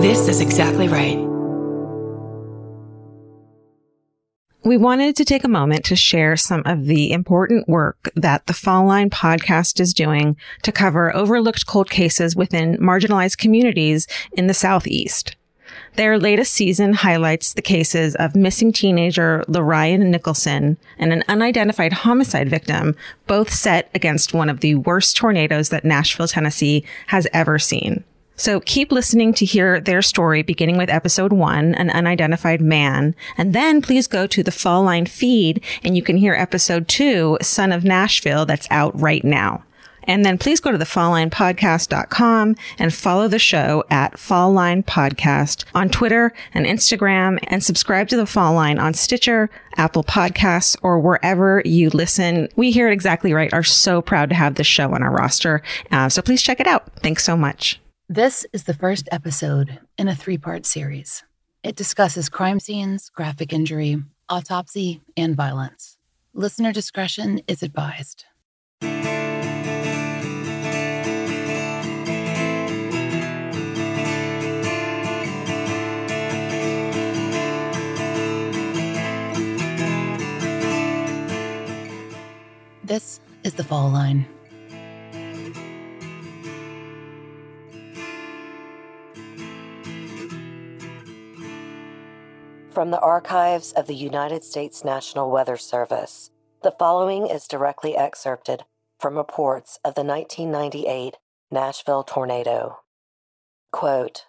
This is exactly right. We wanted to take a moment to share some of the important work that the Fall Line podcast is doing to cover overlooked cold cases within marginalized communities in the Southeast. Their latest season highlights the cases of missing teenager LeRyan Nicholson and an unidentified homicide victim, both set against one of the worst tornadoes that Nashville, Tennessee has ever seen. So keep listening to hear their story beginning with episode one, an unidentified man. And then please go to the Fall Line feed and you can hear episode two, Son of Nashville, that's out right now. And then please go to the falllinepodcast.com and follow the show at Fall Line Podcast on Twitter and Instagram and subscribe to the Fall Line on Stitcher, Apple Podcasts, or wherever you listen. We here at Exactly Right are so proud to have this show on our roster. Uh, so please check it out. Thanks so much. This is the first episode in a three part series. It discusses crime scenes, graphic injury, autopsy, and violence. Listener discretion is advised. This is the Fall Line. From the archives of the United States National Weather Service, the following is directly excerpted from reports of the 1998 Nashville tornado. Quote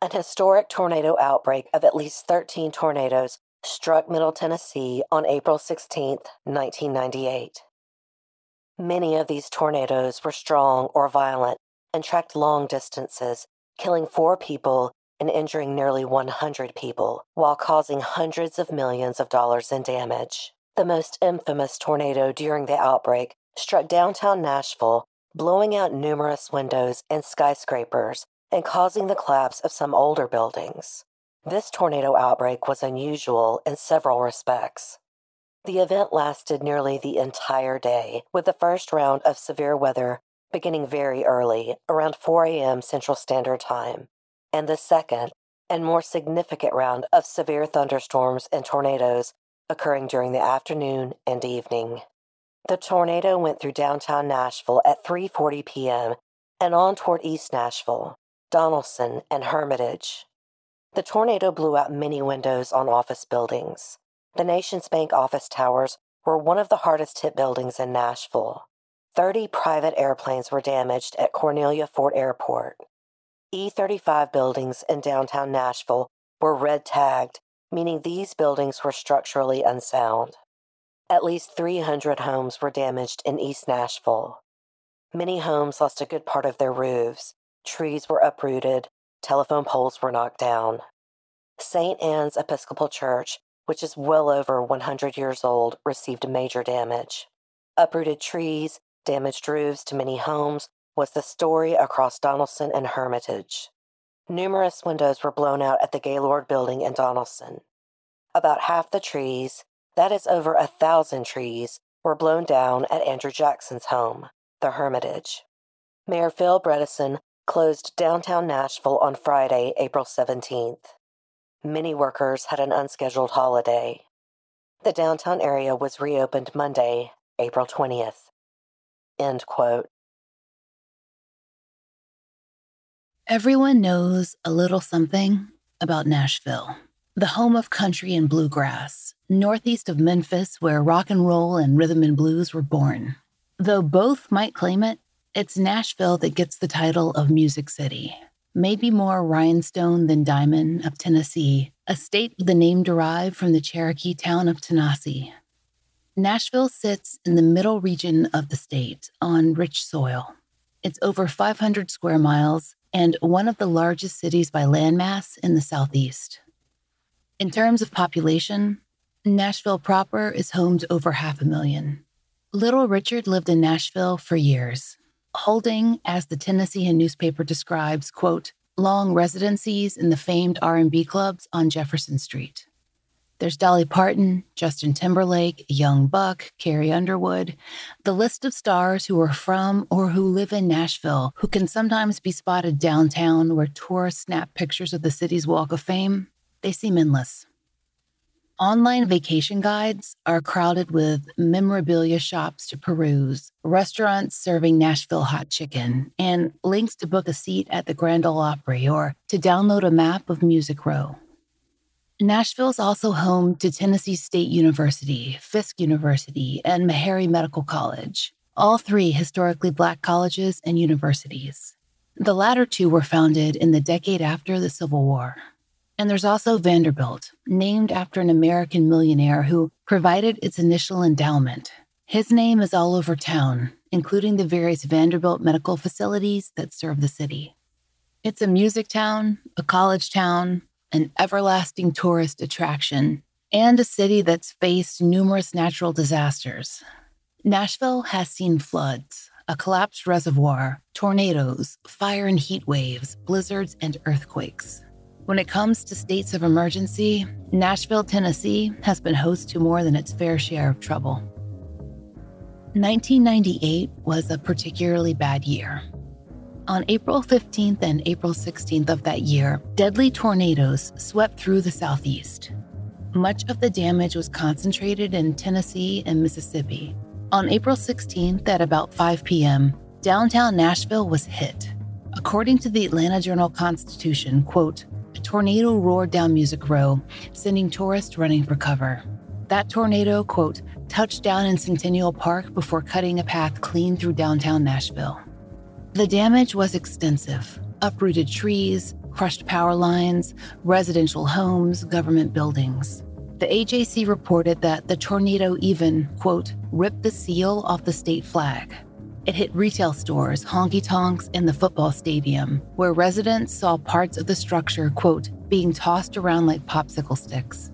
An historic tornado outbreak of at least 13 tornadoes struck Middle Tennessee on April 16, 1998. Many of these tornadoes were strong or violent and tracked long distances, killing four people and injuring nearly 100 people while causing hundreds of millions of dollars in damage. The most infamous tornado during the outbreak struck downtown Nashville, blowing out numerous windows and skyscrapers and causing the collapse of some older buildings. This tornado outbreak was unusual in several respects. The event lasted nearly the entire day, with the first round of severe weather beginning very early, around 4 a.m. Central Standard Time, and the second and more significant round of severe thunderstorms and tornadoes occurring during the afternoon and evening. The tornado went through downtown Nashville at 3:40 p.m. and on toward East Nashville, Donelson, and Hermitage. The tornado blew out many windows on office buildings. The Nations Bank office towers were one of the hardest hit buildings in Nashville. 30 private airplanes were damaged at Cornelia Fort Airport. E 35 buildings in downtown Nashville were red tagged, meaning these buildings were structurally unsound. At least 300 homes were damaged in East Nashville. Many homes lost a good part of their roofs, trees were uprooted, telephone poles were knocked down. St. Anne's Episcopal Church, which is well over 100 years old, received major damage. Uprooted trees, damaged roofs to many homes, was the story across Donelson and Hermitage. Numerous windows were blown out at the Gaylord building in Donelson. About half the trees, that is over a thousand trees, were blown down at Andrew Jackson's home, the Hermitage. Mayor Phil Bredesen closed downtown Nashville on Friday, April 17th. Many workers had an unscheduled holiday. The downtown area was reopened Monday, April 20th. End quote. Everyone knows a little something about Nashville, the home of country and bluegrass, northeast of Memphis, where rock and roll and rhythm and blues were born. Though both might claim it, it's Nashville that gets the title of Music City. Maybe more rhinestone than diamond of Tennessee, a state with a name derived from the Cherokee town of Tanasi. Nashville sits in the middle region of the state on rich soil. It's over 500 square miles and one of the largest cities by landmass in the Southeast. In terms of population, Nashville proper is home to over half a million. Little Richard lived in Nashville for years, holding, as the Tennessean newspaper describes, quote, long residencies in the famed R&B clubs on Jefferson Street. There's Dolly Parton, Justin Timberlake, Young Buck, Carrie Underwood. The list of stars who are from or who live in Nashville, who can sometimes be spotted downtown where tourists snap pictures of the city's Walk of Fame, they seem endless. Online vacation guides are crowded with memorabilia shops to peruse, restaurants serving Nashville hot chicken, and links to book a seat at the Grand Ole Opry or to download a map of Music Row. Nashville is also home to Tennessee State University, Fisk University, and Meharry Medical College, all three historically black colleges and universities. The latter two were founded in the decade after the Civil War. And there's also Vanderbilt, named after an American millionaire who provided its initial endowment. His name is all over town, including the various Vanderbilt medical facilities that serve the city. It's a music town, a college town, an everlasting tourist attraction, and a city that's faced numerous natural disasters. Nashville has seen floods, a collapsed reservoir, tornadoes, fire and heat waves, blizzards, and earthquakes. When it comes to states of emergency, Nashville, Tennessee has been host to more than its fair share of trouble. 1998 was a particularly bad year. On April 15th and April 16th of that year, deadly tornadoes swept through the southeast. Much of the damage was concentrated in Tennessee and Mississippi. On April 16th at about 5 p.m., downtown Nashville was hit. According to the Atlanta Journal Constitution, quote, a tornado roared down Music Row, sending tourists running for cover. That tornado, quote, touched down in Centennial Park before cutting a path clean through downtown Nashville. The damage was extensive uprooted trees, crushed power lines, residential homes, government buildings. The AJC reported that the tornado even, quote, ripped the seal off the state flag. It hit retail stores, honky tonks, and the football stadium, where residents saw parts of the structure, quote, being tossed around like popsicle sticks.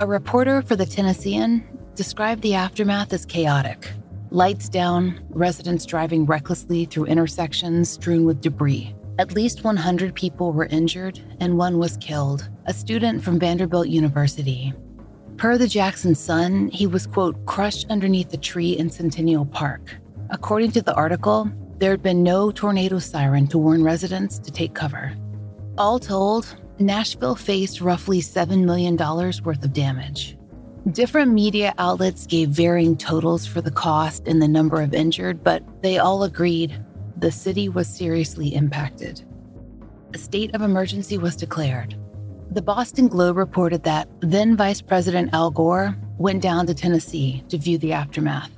A reporter for the Tennessean described the aftermath as chaotic. Lights down, residents driving recklessly through intersections strewn with debris. At least 100 people were injured and one was killed, a student from Vanderbilt University. Per the Jackson Sun, he was, quote, crushed underneath a tree in Centennial Park. According to the article, there had been no tornado siren to warn residents to take cover. All told, Nashville faced roughly $7 million worth of damage. Different media outlets gave varying totals for the cost and the number of injured, but they all agreed the city was seriously impacted. A state of emergency was declared. The Boston Globe reported that then Vice President Al Gore went down to Tennessee to view the aftermath.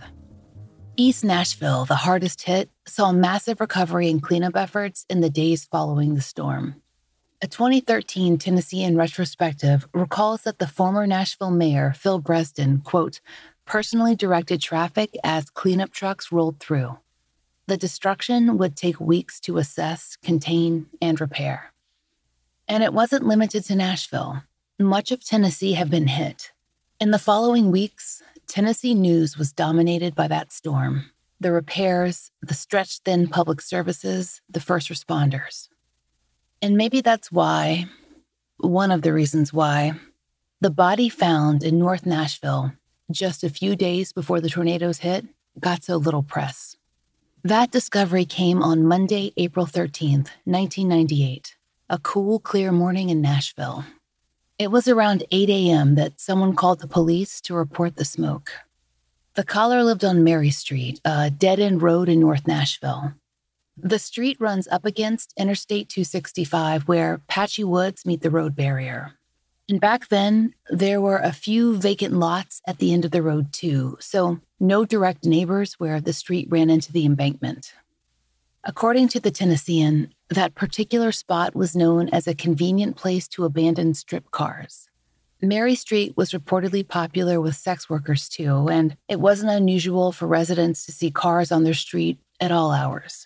East Nashville, the hardest hit, saw massive recovery and cleanup efforts in the days following the storm. A 2013 Tennessean retrospective recalls that the former Nashville mayor, Phil Bredesen, quote, personally directed traffic as cleanup trucks rolled through. The destruction would take weeks to assess, contain, and repair. And it wasn't limited to Nashville. Much of Tennessee had been hit. In the following weeks, Tennessee news was dominated by that storm the repairs, the stretched thin public services, the first responders. And maybe that's why, one of the reasons why, the body found in North Nashville just a few days before the tornadoes hit got so little press. That discovery came on Monday, April 13th, 1998, a cool, clear morning in Nashville. It was around 8 a.m. that someone called the police to report the smoke. The caller lived on Mary Street, a dead end road in North Nashville. The street runs up against Interstate 265, where patchy woods meet the road barrier. And back then, there were a few vacant lots at the end of the road, too, so no direct neighbors where the street ran into the embankment. According to the Tennessean, that particular spot was known as a convenient place to abandon strip cars. Mary Street was reportedly popular with sex workers, too, and it wasn't unusual for residents to see cars on their street at all hours.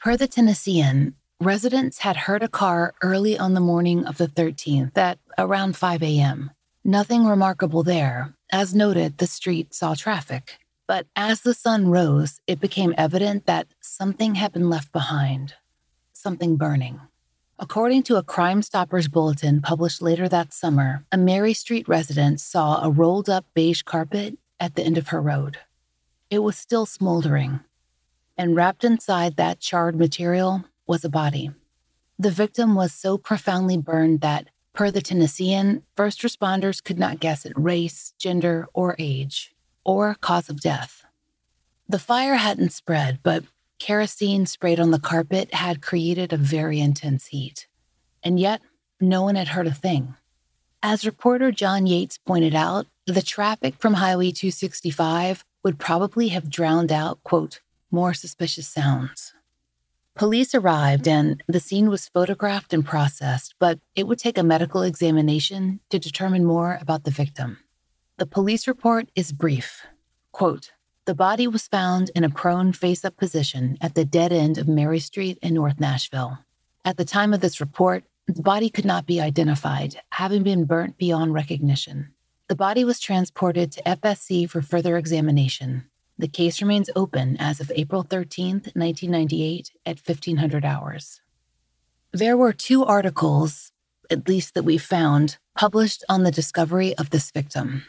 Per the Tennessean, residents had heard a car early on the morning of the 13th at around 5 a.m. Nothing remarkable there. As noted, the street saw traffic. But as the sun rose, it became evident that something had been left behind, something burning. According to a Crime Stoppers bulletin published later that summer, a Mary Street resident saw a rolled up beige carpet at the end of her road. It was still smoldering, and wrapped inside that charred material was a body. The victim was so profoundly burned that, per the Tennessean, first responders could not guess at race, gender, or age, or cause of death. The fire hadn't spread, but kerosene sprayed on the carpet had created a very intense heat. And yet, no one had heard a thing. As reporter John Yates pointed out, the traffic from Highway 265 would probably have drowned out, quote, more suspicious sounds. Police arrived and the scene was photographed and processed, but it would take a medical examination to determine more about the victim. The police report is brief. Quote, the body was found in a prone face up position at the dead end of Mary Street in North Nashville. At the time of this report, the body could not be identified, having been burnt beyond recognition. The body was transported to FSC for further examination. The case remains open as of April 13, 1998, at 1500 hours. There were two articles, at least that we found, published on the discovery of this victim.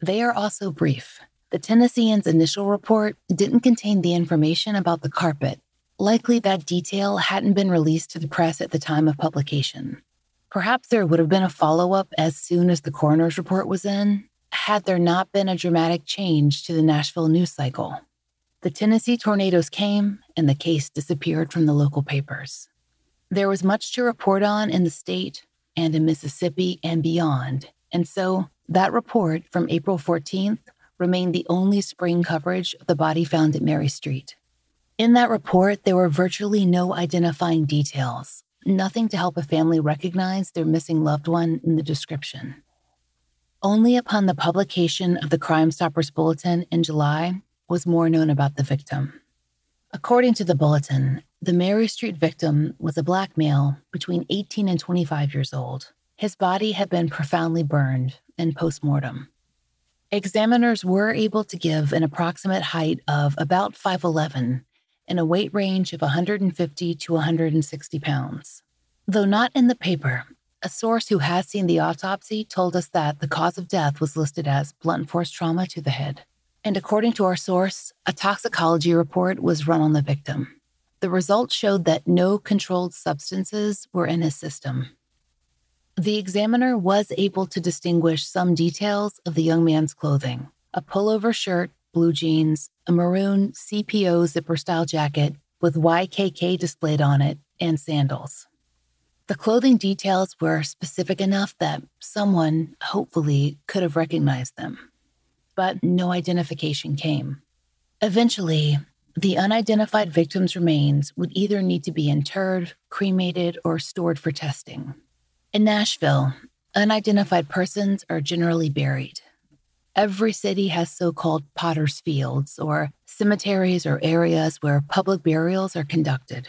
They are also brief. The Tennessean's initial report didn't contain the information about the carpet. Likely that detail hadn't been released to the press at the time of publication. Perhaps there would have been a follow up as soon as the coroner's report was in, had there not been a dramatic change to the Nashville news cycle. The Tennessee tornadoes came, and the case disappeared from the local papers. There was much to report on in the state and in Mississippi and beyond, and so that report from April 14th remained the only spring coverage of the body found at Mary Street. In that report, there were virtually no identifying details, nothing to help a family recognize their missing loved one in the description. Only upon the publication of the Crime Stoppers Bulletin in July was more known about the victim. According to the bulletin, the Mary Street victim was a black male between 18 and 25 years old. His body had been profoundly burned and post mortem. Examiners were able to give an approximate height of about 5'11 and a weight range of 150 to 160 pounds. Though not in the paper, a source who has seen the autopsy told us that the cause of death was listed as blunt force trauma to the head. And according to our source, a toxicology report was run on the victim. The results showed that no controlled substances were in his system. The examiner was able to distinguish some details of the young man's clothing a pullover shirt, blue jeans, a maroon CPO zipper style jacket with YKK displayed on it, and sandals. The clothing details were specific enough that someone, hopefully, could have recognized them. But no identification came. Eventually, the unidentified victim's remains would either need to be interred, cremated, or stored for testing. In Nashville, unidentified persons are generally buried. Every city has so called potter's fields, or cemeteries or areas where public burials are conducted.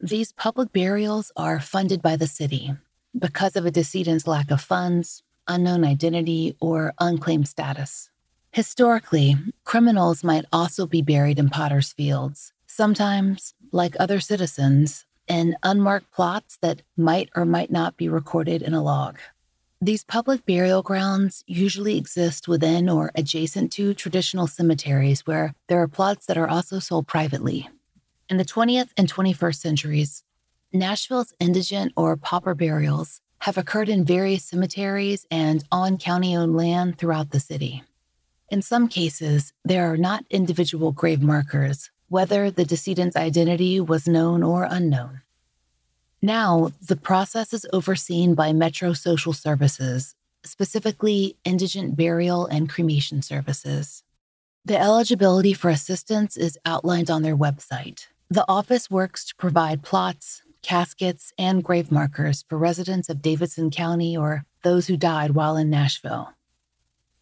These public burials are funded by the city because of a decedent's lack of funds, unknown identity, or unclaimed status. Historically, criminals might also be buried in potter's fields, sometimes, like other citizens, in unmarked plots that might or might not be recorded in a log. These public burial grounds usually exist within or adjacent to traditional cemeteries where there are plots that are also sold privately. In the 20th and 21st centuries, Nashville's indigent or pauper burials have occurred in various cemeteries and on county owned land throughout the city. In some cases, there are not individual grave markers, whether the decedent's identity was known or unknown. Now, the process is overseen by Metro Social Services, specifically indigent burial and cremation services. The eligibility for assistance is outlined on their website. The office works to provide plots, caskets, and grave markers for residents of Davidson County or those who died while in Nashville.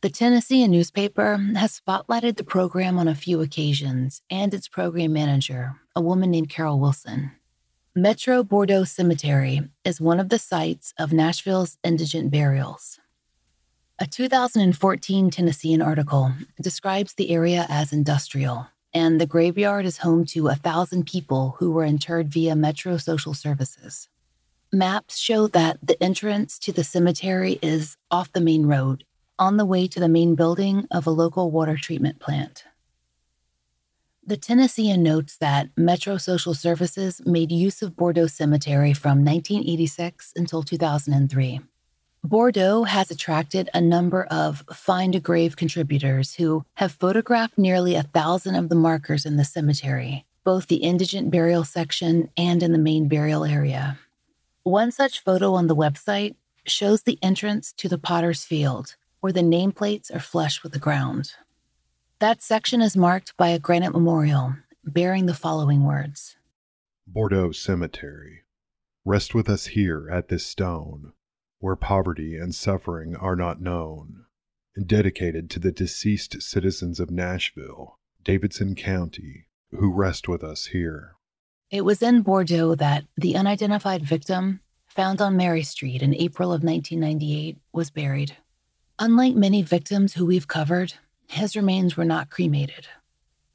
The Tennessean newspaper has spotlighted the program on a few occasions and its program manager, a woman named Carol Wilson. Metro Bordeaux Cemetery is one of the sites of Nashville's indigent burials. A 2014 Tennessean article describes the area as industrial, and the graveyard is home to a thousand people who were interred via Metro Social Services. Maps show that the entrance to the cemetery is off the main road, on the way to the main building of a local water treatment plant. The Tennessean notes that Metro Social Services made use of Bordeaux Cemetery from 1986 until 2003. Bordeaux has attracted a number of Find a Grave contributors who have photographed nearly a thousand of the markers in the cemetery, both the indigent burial section and in the main burial area. One such photo on the website shows the entrance to the potter's field, where the nameplates are flush with the ground. That section is marked by a granite memorial bearing the following words Bordeaux Cemetery. Rest with us here at this stone, where poverty and suffering are not known, and dedicated to the deceased citizens of Nashville, Davidson County, who rest with us here. It was in Bordeaux that the unidentified victim, found on Mary Street in April of 1998, was buried. Unlike many victims who we've covered, his remains were not cremated.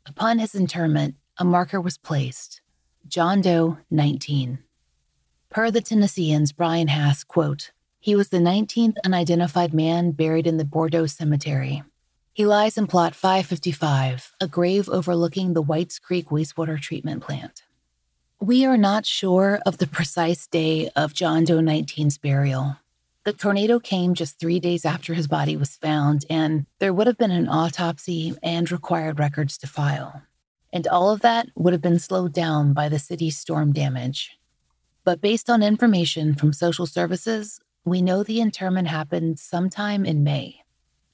Upon his interment, a marker was placed John Doe, 19. Per the Tennessean's Brian Haas, quote, he was the 19th unidentified man buried in the Bordeaux Cemetery. He lies in plot 555, a grave overlooking the Whites Creek wastewater treatment plant. We are not sure of the precise day of John Doe 19's burial, the tornado came just three days after his body was found, and there would have been an autopsy and required records to file. And all of that would have been slowed down by the city's storm damage. But based on information from social services, we know the interment happened sometime in May.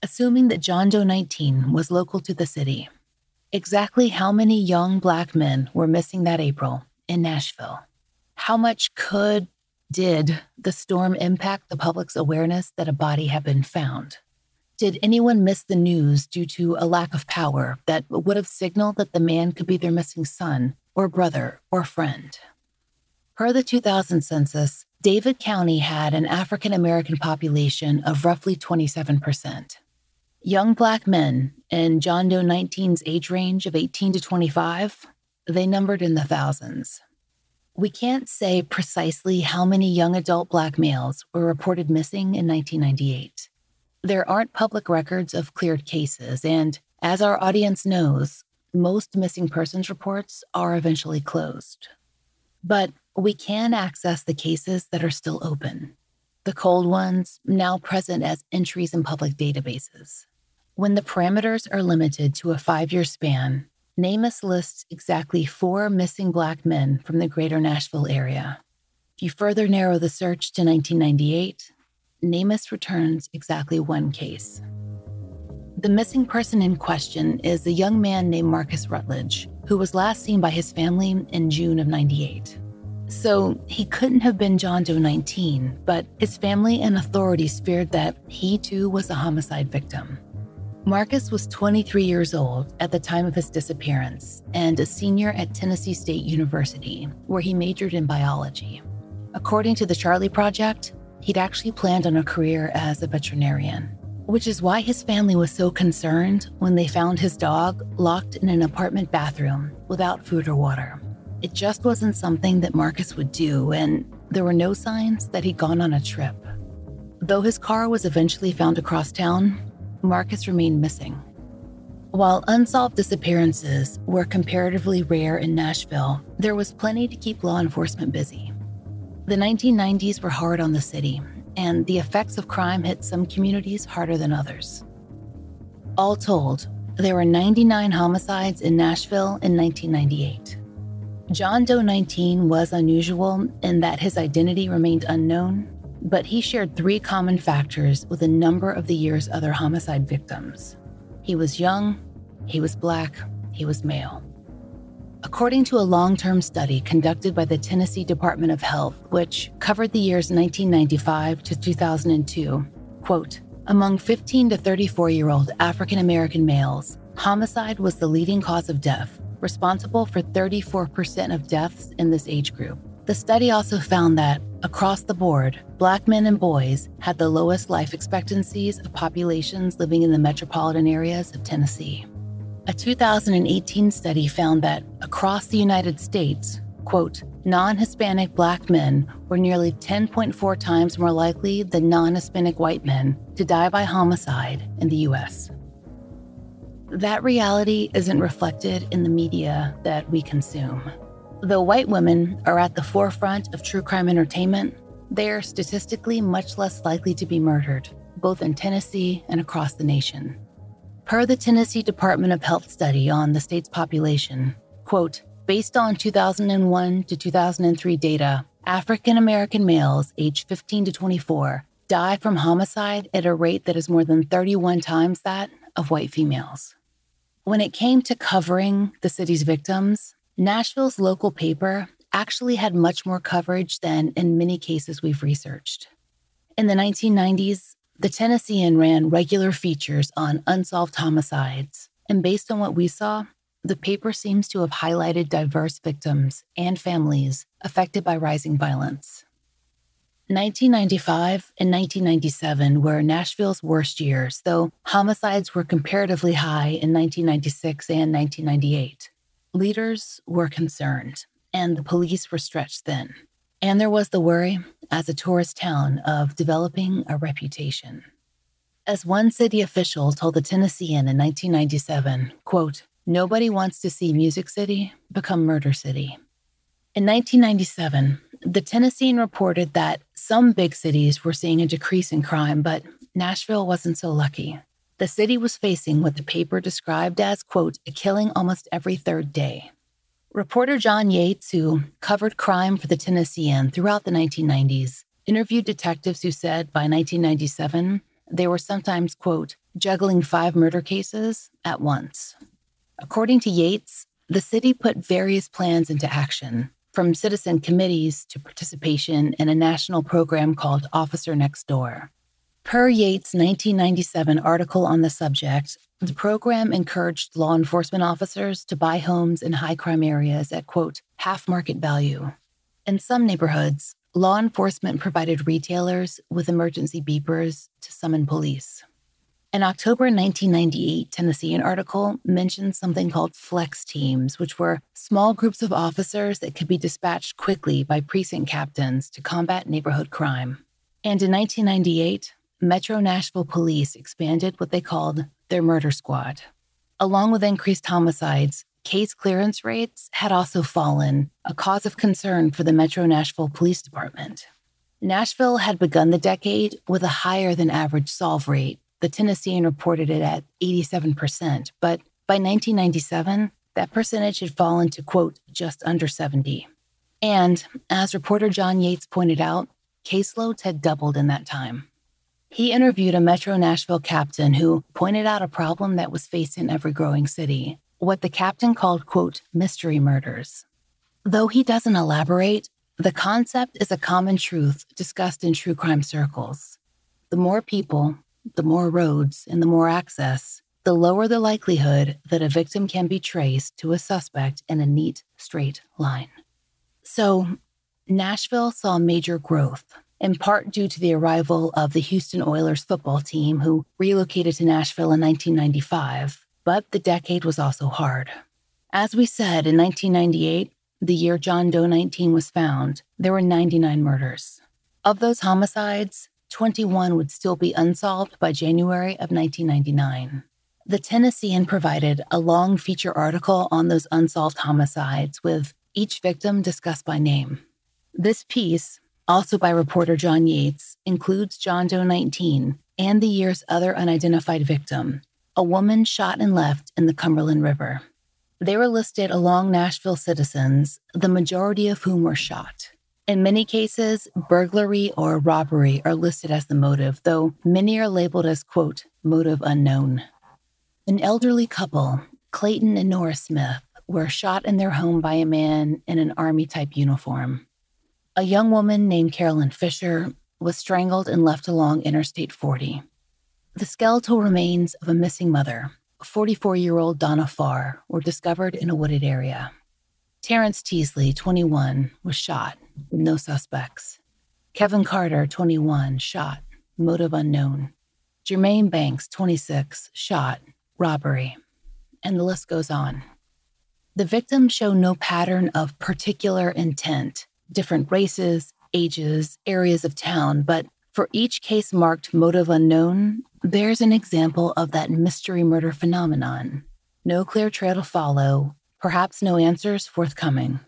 Assuming that John Doe 19 was local to the city, exactly how many young black men were missing that April in Nashville? How much could did the storm impact the public's awareness that a body had been found? Did anyone miss the news due to a lack of power that would have signaled that the man could be their missing son or brother or friend? Per the 2000 census, Davidson County had an African American population of roughly 27%. Young black men in John Doe 19's age range of 18 to 25, they numbered in the thousands. We can't say precisely how many young adult black males were reported missing in 1998. There aren't public records of cleared cases, and as our audience knows, most missing persons reports are eventually closed. But we can access the cases that are still open, the cold ones now present as entries in public databases. When the parameters are limited to a five year span, NamUs lists exactly four missing black men from the greater Nashville area. If you further narrow the search to 1998, NamUs returns exactly one case. The missing person in question is a young man named Marcus Rutledge, who was last seen by his family in June of 98. So he couldn't have been John Doe 19, but his family and authorities feared that he too was a homicide victim. Marcus was 23 years old at the time of his disappearance and a senior at Tennessee State University, where he majored in biology. According to the Charlie Project, he'd actually planned on a career as a veterinarian, which is why his family was so concerned when they found his dog locked in an apartment bathroom without food or water. It just wasn't something that Marcus would do, and there were no signs that he'd gone on a trip. Though his car was eventually found across town, Marcus remained missing. While unsolved disappearances were comparatively rare in Nashville, there was plenty to keep law enforcement busy. The 1990s were hard on the city, and the effects of crime hit some communities harder than others. All told, there were 99 homicides in Nashville in 1998. John Doe 19 was unusual in that his identity remained unknown but he shared three common factors with a number of the year's other homicide victims. He was young, he was black, he was male. According to a long term study conducted by the Tennessee Department of Health, which covered the years 1995 to 2002, quote, among 15 to 34 year old African American males, homicide was the leading cause of death, responsible for 34% of deaths in this age group. The study also found that, across the board, black men and boys had the lowest life expectancies of populations living in the metropolitan areas of Tennessee. A 2018 study found that across the United States, quote, non Hispanic black men were nearly 10.4 times more likely than non Hispanic white men to die by homicide in the US. That reality isn't reflected in the media that we consume. Though white women are at the forefront of true crime entertainment, they are statistically much less likely to be murdered, both in Tennessee and across the nation. Per the Tennessee Department of Health study on the state's population, quote, based on 2001 to 2003 data, African American males aged 15 to 24 die from homicide at a rate that is more than 31 times that of white females. When it came to covering the city's victims, Nashville's local paper actually had much more coverage than in many cases we've researched. In the 1990s, the Tennessean ran regular features on unsolved homicides, and based on what we saw, the paper seems to have highlighted diverse victims and families affected by rising violence. 1995 and 1997 were Nashville's worst years, though homicides were comparatively high in 1996 and 1998. Leaders were concerned, and the police were stretched thin. And there was the worry, as a tourist town, of developing a reputation. As one city official told the Tennessean in 1997, quote, Nobody wants to see Music City become Murder City. In 1997, the Tennessean reported that some big cities were seeing a decrease in crime, but Nashville wasn't so lucky. The city was facing what the paper described as, quote, a killing almost every third day. Reporter John Yates, who covered crime for the Tennessean throughout the 1990s, interviewed detectives who said by 1997 they were sometimes, quote, juggling five murder cases at once. According to Yates, the city put various plans into action, from citizen committees to participation in a national program called Officer Next Door. Per Yates' 1997 article on the subject, the program encouraged law enforcement officers to buy homes in high crime areas at, quote, half market value. In some neighborhoods, law enforcement provided retailers with emergency beepers to summon police. An October 1998 Tennessean article mentioned something called flex teams, which were small groups of officers that could be dispatched quickly by precinct captains to combat neighborhood crime. And in 1998, Metro Nashville Police expanded what they called their murder squad. Along with increased homicides, case clearance rates had also fallen, a cause of concern for the Metro Nashville Police Department. Nashville had begun the decade with a higher than average solve rate the Tennessean reported it at 87%, but by 1997, that percentage had fallen to, quote, just under 70. And as reporter John Yates pointed out, caseloads had doubled in that time. He interviewed a Metro Nashville captain who pointed out a problem that was facing every growing city, what the captain called, quote, mystery murders. Though he doesn't elaborate, the concept is a common truth discussed in true crime circles. The more people, the more roads and the more access, the lower the likelihood that a victim can be traced to a suspect in a neat, straight line. So, Nashville saw major growth, in part due to the arrival of the Houston Oilers football team, who relocated to Nashville in 1995. But the decade was also hard. As we said, in 1998, the year John Doe 19 was found, there were 99 murders. Of those homicides, 21 would still be unsolved by January of 1999. The Tennessean provided a long feature article on those unsolved homicides with each victim discussed by name. This piece, also by reporter John Yates, includes John Doe 19 and the year's other unidentified victim, a woman shot and left in the Cumberland River. They were listed along Nashville citizens, the majority of whom were shot. In many cases, burglary or robbery are listed as the motive, though many are labeled as, quote, motive unknown. An elderly couple, Clayton and Nora Smith, were shot in their home by a man in an army type uniform. A young woman named Carolyn Fisher was strangled and left along Interstate 40. The skeletal remains of a missing mother, 44 year old Donna Farr, were discovered in a wooded area. Terrence Teasley, 21, was shot, no suspects. Kevin Carter, 21, shot, motive unknown. Jermaine Banks, 26, shot, robbery. and the list goes on. The victims show no pattern of particular intent, different races, ages, areas of town, but for each case marked motive unknown, there's an example of that mystery murder phenomenon. No clear trail to follow, perhaps no answers forthcoming.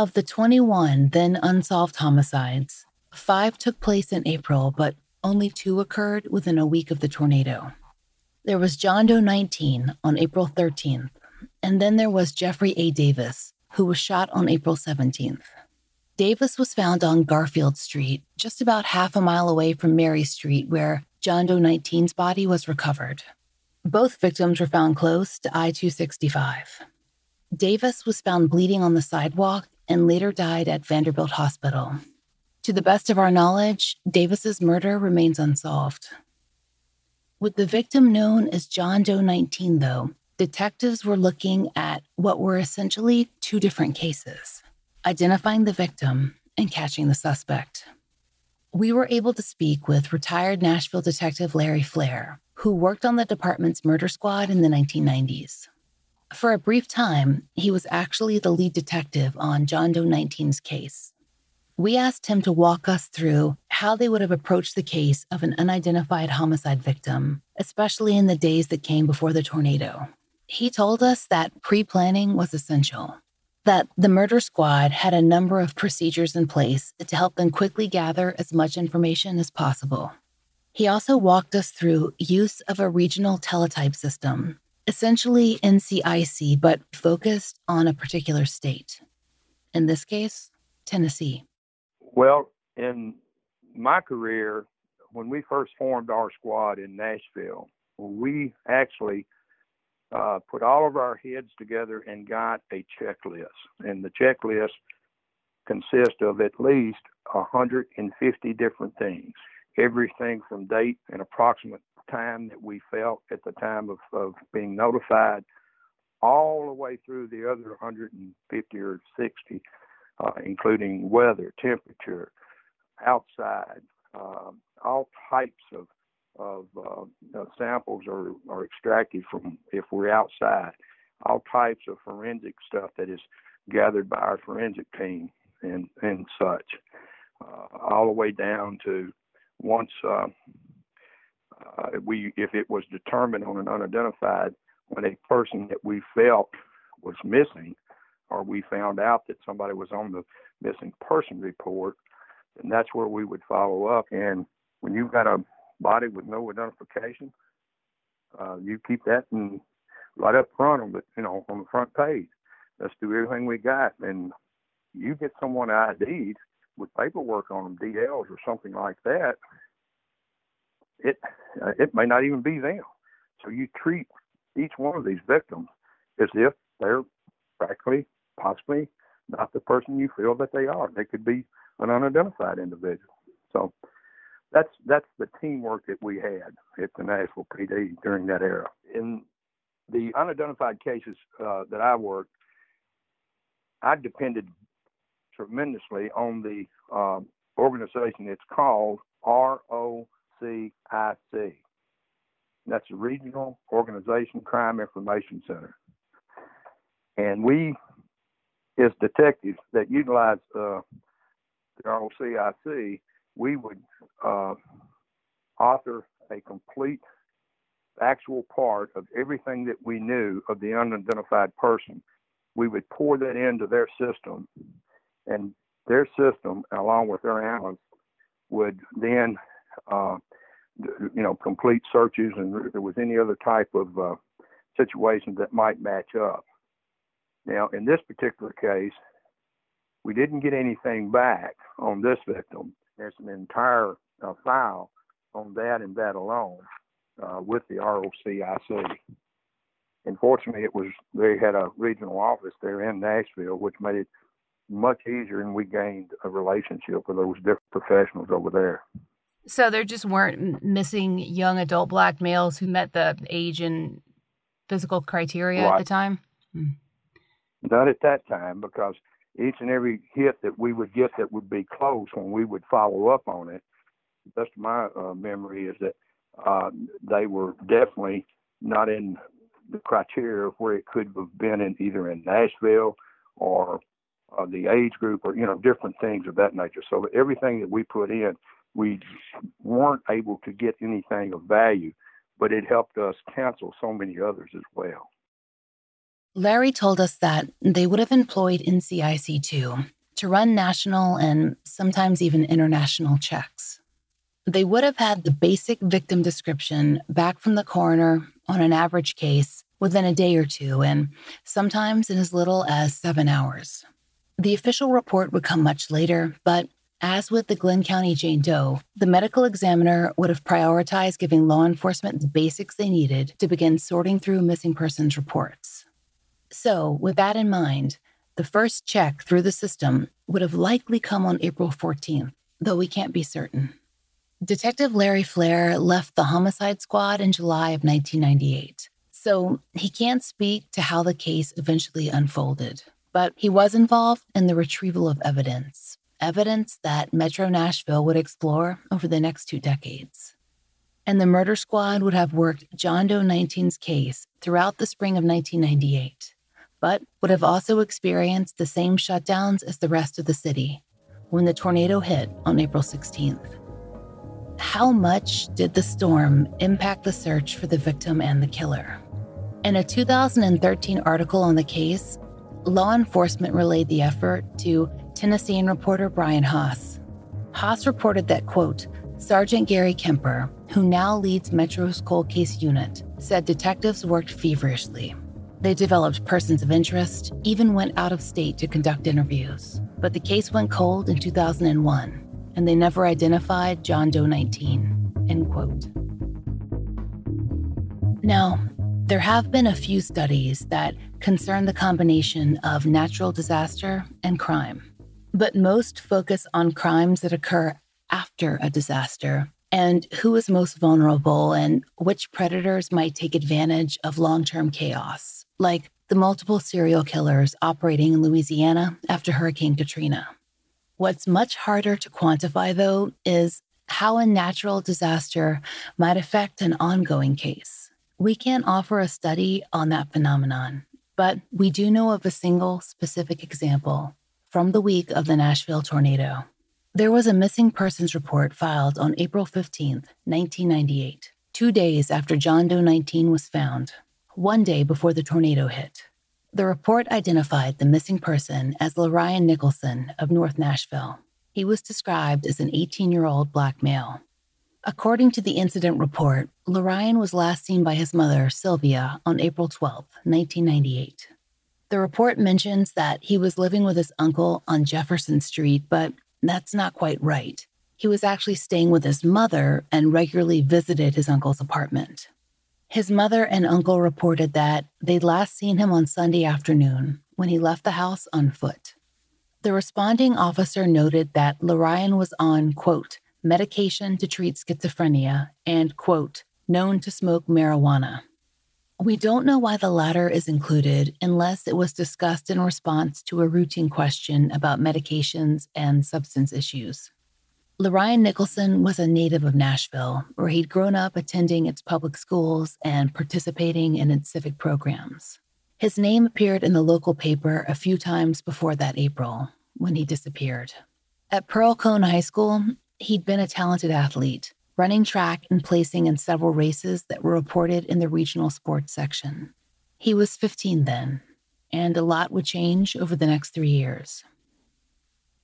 Of the 21 then unsolved homicides, five took place in April, but only two occurred within a week of the tornado. There was John Doe 19 on April 13th, and then there was Jeffrey A. Davis, who was shot on April 17th. Davis was found on Garfield Street, just about half a mile away from Mary Street, where John Doe 19's body was recovered. Both victims were found close to I 265. Davis was found bleeding on the sidewalk and later died at Vanderbilt Hospital. To the best of our knowledge, Davis's murder remains unsolved. With the victim known as John Doe 19, though, detectives were looking at what were essentially two different cases identifying the victim and catching the suspect. We were able to speak with retired Nashville detective Larry Flair, who worked on the department's murder squad in the 1990s. For a brief time, he was actually the lead detective on John Doe 19's case. We asked him to walk us through how they would have approached the case of an unidentified homicide victim, especially in the days that came before the tornado. He told us that pre planning was essential, that the murder squad had a number of procedures in place to help them quickly gather as much information as possible. He also walked us through use of a regional teletype system essentially NCIC, but focused on a particular state. In this case, Tennessee. Well, in my career, when we first formed our squad in Nashville, we actually uh, put all of our heads together and got a checklist. And the checklist consists of at least 150 different things. Everything from date and approximate time that we felt at the time of, of being notified, all the way through the other 150 or 60, uh, including weather, temperature, outside, uh, all types of of uh, samples are, are extracted from if we're outside. All types of forensic stuff that is gathered by our forensic team and and such, uh, all the way down to once uh, we if it was determined on an unidentified when a person that we felt was missing, or we found out that somebody was on the missing person report, then that's where we would follow up. And when you've got a body with no identification, uh, you keep that in, right up front on the you know on the front page. Let's do everything we got, and you get someone ID'd with paperwork on them, DLs or something like that it uh, it may not even be them. So you treat each one of these victims as if they're practically, possibly not the person you feel that they are. They could be an unidentified individual. So that's that's the teamwork that we had at the Nashville PD during that era. In the unidentified cases uh, that I worked, I depended tremendously on the uh, organization. It's called RO RCIC. That's the Regional Organization Crime Information Center. And we, as detectives that utilize uh, the ROCIC, we would uh, author a complete actual part of everything that we knew of the unidentified person. We would pour that into their system, and their system, along with their analysts, would then uh, you know, complete searches and there was any other type of uh, situation that might match up. Now, in this particular case, we didn't get anything back on this victim. There's an entire uh, file on that and that alone uh, with the ROCIC. Unfortunately, it was they had a regional office there in Nashville, which made it much easier, and we gained a relationship with those different professionals over there. So there just weren't missing young adult black males who met the age and physical criteria right. at the time? Hmm. Not at that time, because each and every hit that we would get that would be close when we would follow up on it, best of my uh, memory is that uh, they were definitely not in the criteria of where it could have been in either in Nashville or uh, the age group or you know different things of that nature. So everything that we put in, we weren't able to get anything of value, but it helped us cancel so many others as well. Larry told us that they would have employed NCIC too to run national and sometimes even international checks. They would have had the basic victim description back from the coroner on an average case within a day or two, and sometimes in as little as seven hours. The official report would come much later, but as with the Glenn County Jane Doe, the medical examiner would have prioritized giving law enforcement the basics they needed to begin sorting through missing persons reports. So, with that in mind, the first check through the system would have likely come on April 14th, though we can't be certain. Detective Larry Flair left the homicide squad in July of 1998, so he can't speak to how the case eventually unfolded. But he was involved in the retrieval of evidence, evidence that Metro Nashville would explore over the next two decades. And the murder squad would have worked John Doe 19's case throughout the spring of 1998 but would have also experienced the same shutdowns as the rest of the city when the tornado hit on April 16th. How much did the storm impact the search for the victim and the killer? In a 2013 article on the case, law enforcement relayed the effort to Tennessean reporter Brian Haas. Haas reported that, quote, Sergeant Gary Kemper, who now leads Metro's cold case unit, said detectives worked feverishly they developed persons of interest, even went out of state to conduct interviews. But the case went cold in 2001, and they never identified John Doe 19. End quote. Now, there have been a few studies that concern the combination of natural disaster and crime, but most focus on crimes that occur after a disaster and who is most vulnerable and which predators might take advantage of long term chaos like the multiple serial killers operating in Louisiana after Hurricane Katrina. What's much harder to quantify, though, is how a natural disaster might affect an ongoing case. We can't offer a study on that phenomenon, but we do know of a single specific example from the week of the Nashville tornado. There was a missing persons report filed on April 15, 1998, two days after John Doe 19 was found one day before the tornado hit. The report identified the missing person as LeRyan Nicholson of North Nashville. He was described as an 18 year old black male. According to the incident report, LeRyan was last seen by his mother, Sylvia, on April 12, 1998. The report mentions that he was living with his uncle on Jefferson Street, but that's not quite right. He was actually staying with his mother and regularly visited his uncle's apartment. His mother and uncle reported that they'd last seen him on Sunday afternoon when he left the house on foot. The responding officer noted that LeRyan was on, quote, medication to treat schizophrenia and, quote, known to smoke marijuana. We don't know why the latter is included unless it was discussed in response to a routine question about medications and substance issues. LeRyan Nicholson was a native of Nashville, where he'd grown up attending its public schools and participating in its civic programs. His name appeared in the local paper a few times before that April, when he disappeared. At Pearl-Cohn High School, he'd been a talented athlete, running track and placing in several races that were reported in the regional sports section. He was 15 then, and a lot would change over the next three years.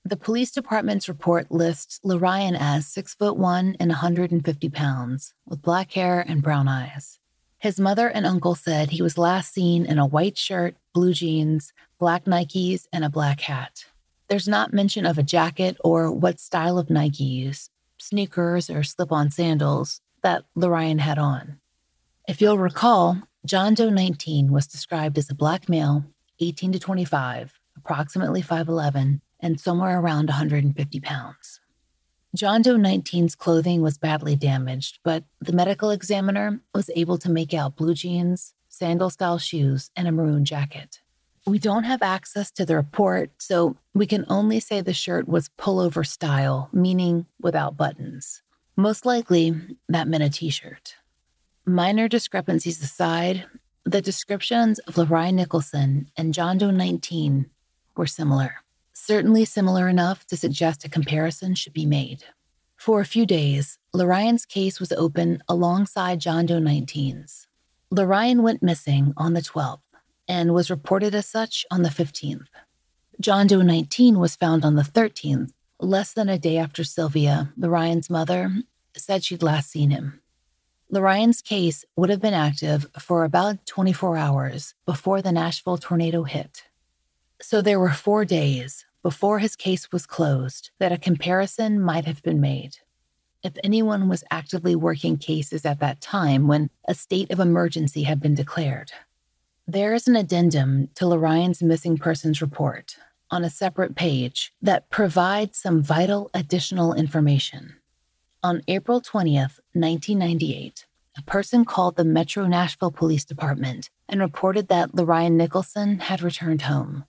The police department's report lists LeRyan as six foot one and 150 pounds, with black hair and brown eyes. His mother and uncle said he was last seen in a white shirt, blue jeans, black Nikes, and a black hat. There's not mention of a jacket or what style of Nikes, sneakers, or slip on sandals that LeRyan had on. If you'll recall, John Doe 19 was described as a black male, 18 to 25, approximately 5'11, and somewhere around 150 pounds. John Doe 19's clothing was badly damaged, but the medical examiner was able to make out blue jeans, sandal style shoes, and a maroon jacket. We don't have access to the report, so we can only say the shirt was pullover style, meaning without buttons. Most likely, that meant a t shirt. Minor discrepancies aside, the descriptions of LeRyan Nicholson and John Doe 19 were similar, certainly similar enough to suggest a comparison should be made. For a few days, LeRyan's case was open alongside John Doe 19's. LeRyan went missing on the 12th and was reported as such on the 15th. John Doe 19 was found on the 13th, less than a day after Sylvia, LeRyan's mother, said she'd last seen him. LeRyan's case would have been active for about 24 hours before the Nashville tornado hit. So there were four days before his case was closed that a comparison might have been made. If anyone was actively working cases at that time when a state of emergency had been declared. There is an addendum to LeRyan's missing persons report on a separate page that provides some vital additional information. On April 20th, 1998, a person called the Metro Nashville Police Department and reported that LeRyan Nicholson had returned home.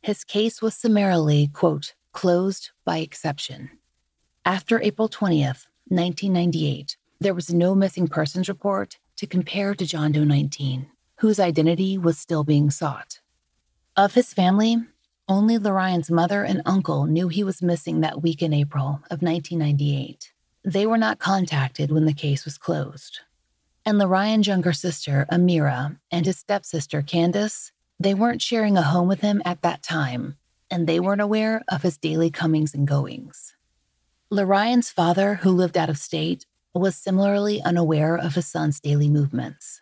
His case was summarily, quote, closed by exception. After April 20th, 1998, there was no missing persons report to compare to John Doe 19, whose identity was still being sought. Of his family, only LeRyan's mother and uncle knew he was missing that week in April of 1998. They were not contacted when the case was closed. And LeRyan's younger sister, Amira, and his stepsister, Candace, they weren't sharing a home with him at that time, and they weren't aware of his daily comings and goings. LeRyan's father, who lived out of state, was similarly unaware of his son's daily movements.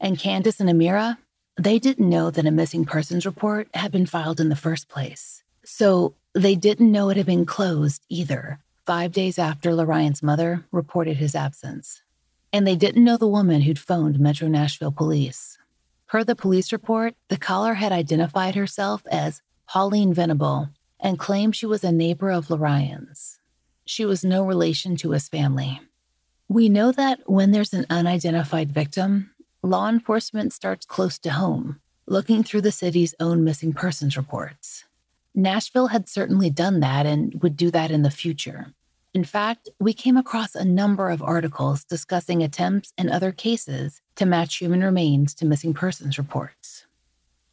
And Candace and Amira, they didn't know that a missing persons report had been filed in the first place. So they didn't know it had been closed either five days after LeRyan's mother reported his absence. And they didn't know the woman who'd phoned Metro Nashville police. Per the police report, the caller had identified herself as Pauline Venable and claimed she was a neighbor of LeRyan's. She was no relation to his family. We know that when there's an unidentified victim, law enforcement starts close to home, looking through the city's own missing persons reports. Nashville had certainly done that and would do that in the future. In fact, we came across a number of articles discussing attempts in other cases to match human remains to missing persons reports.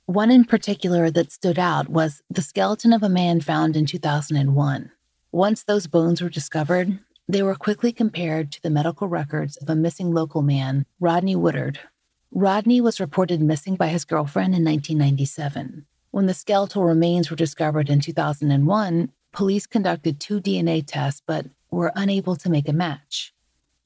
One in particular that stood out was the skeleton of a man found in 2001. Once those bones were discovered, they were quickly compared to the medical records of a missing local man, Rodney Woodard. Rodney was reported missing by his girlfriend in 1997. When the skeletal remains were discovered in 2001, police conducted two DNA tests but were unable to make a match.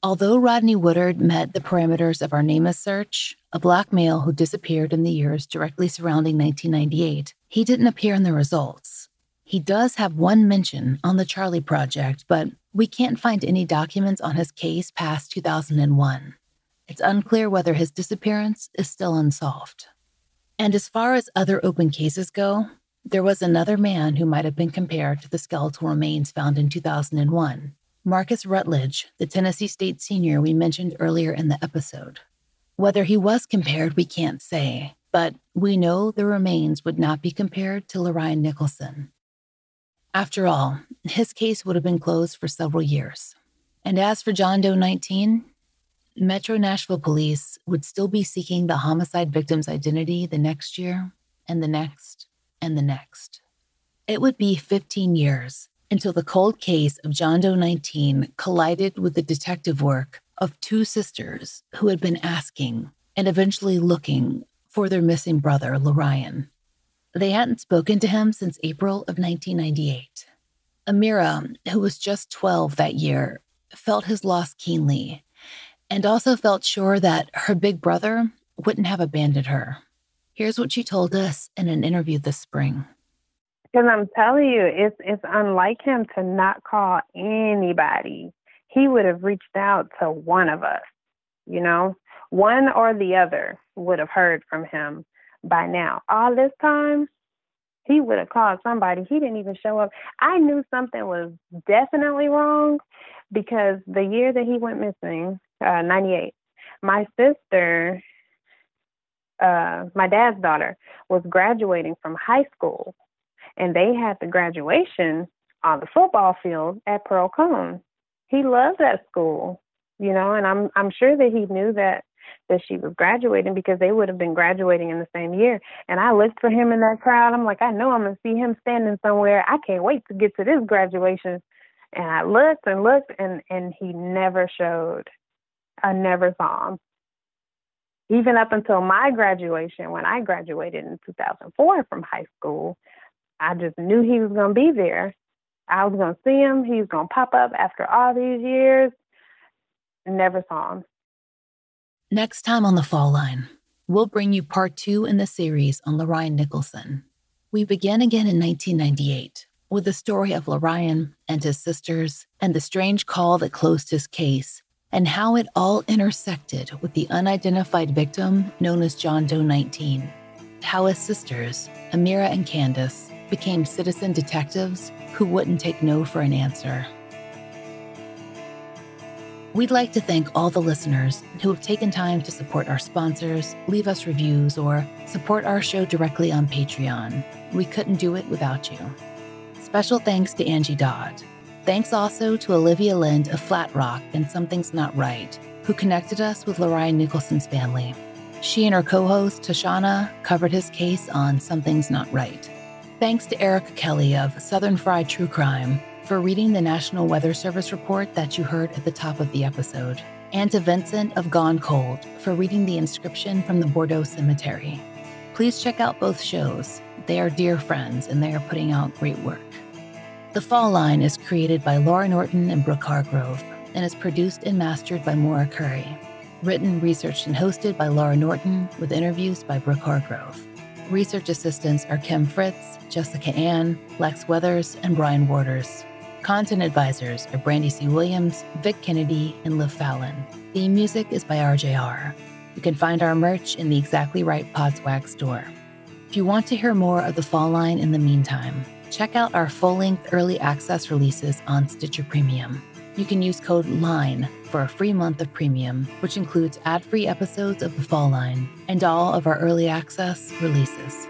Although Rodney Woodard met the parameters of our NamUs search, a black male who disappeared in the years directly surrounding 1998, he didn't appear in the results. He does have one mention on the Charlie Project, but we can't find any documents on his case past 2001. It's unclear whether his disappearance is still unsolved. And as far as other open cases go, there was another man who might have been compared to the skeletal remains found in 2001 Marcus Rutledge, the Tennessee State senior we mentioned earlier in the episode. Whether he was compared, we can't say, but we know the remains would not be compared to LeRyan Nicholson. After all, his case would have been closed for several years. And as for John Doe 19, Metro Nashville police would still be seeking the homicide victim's identity the next year, and the next, and the next. It would be 15 years until the cold case of John Doe 19 collided with the detective work of two sisters who had been asking and eventually looking for their missing brother, LeRyan. They hadn't spoken to him since April of 1998. Amira, who was just 12 that year, felt his loss keenly and also felt sure that her big brother wouldn't have abandoned her. Here's what she told us in an interview this spring. Because I'm telling you, it's it's unlike him to not call anybody. He would have reached out to one of us, you know, one or the other would have heard from him by now. All this time, he would have called somebody. He didn't even show up. I knew something was definitely wrong because the year that he went missing, uh, 98. My sister, uh, my dad's daughter, was graduating from high school, and they had the graduation on the football field at Pearl-Cohn. He loved that school, you know, and I'm I'm sure that he knew that that she was graduating because they would have been graduating in the same year. And I looked for him in that crowd. I'm like, I know I'm to see him standing somewhere. I can't wait to get to this graduation. And I looked and looked, and, and he never showed. I never saw him. Even up until my graduation, when I graduated in 2004 from high school, I just knew he was going to be there. I was going to see him. He was going to pop up after all these years. Never saw him. Next time on the Fall Line, we'll bring you part two in the series on LeRyan Nicholson. We begin again in 1998 with the story of LeRyan and his sisters and the strange call that closed his case and how it all intersected with the unidentified victim known as John Doe 19. How his sisters, Amira and Candace, became citizen detectives who wouldn't take no for an answer. We'd like to thank all the listeners who have taken time to support our sponsors, leave us reviews, or support our show directly on Patreon. We couldn't do it without you. Special thanks to Angie Dodd. Thanks also to Olivia Lind of Flat Rock and Something's Not Right, who connected us with LeRyan Nicholson's family. She and her co host, Tashana, covered his case on Something's Not Right. Thanks to Erica Kelly of Southern Fried True Crime for reading the National Weather Service report that you heard at the top of the episode, and to Vincent of Gone Cold for reading the inscription from the Bordeaux Cemetery. Please check out both shows. They are dear friends and they are putting out great work. The Fall Line is created by Laura Norton and Brooke Hargrove and is produced and mastered by Maura Curry. Written, researched, and hosted by Laura Norton with interviews by Brooke Hargrove. Research assistants are Kim Fritz, Jessica Ann, Lex Weathers, and Brian Warders. Content advisors are Brandy C. Williams, Vic Kennedy, and Liv Fallon. Theme music is by RJR. You can find our merch in the Exactly Right Podswag store. If you want to hear more of the Fall Line in the meantime, check out our full length early access releases on Stitcher Premium. You can use code LINE for a free month of premium, which includes ad free episodes of The Fall Line and all of our early access releases.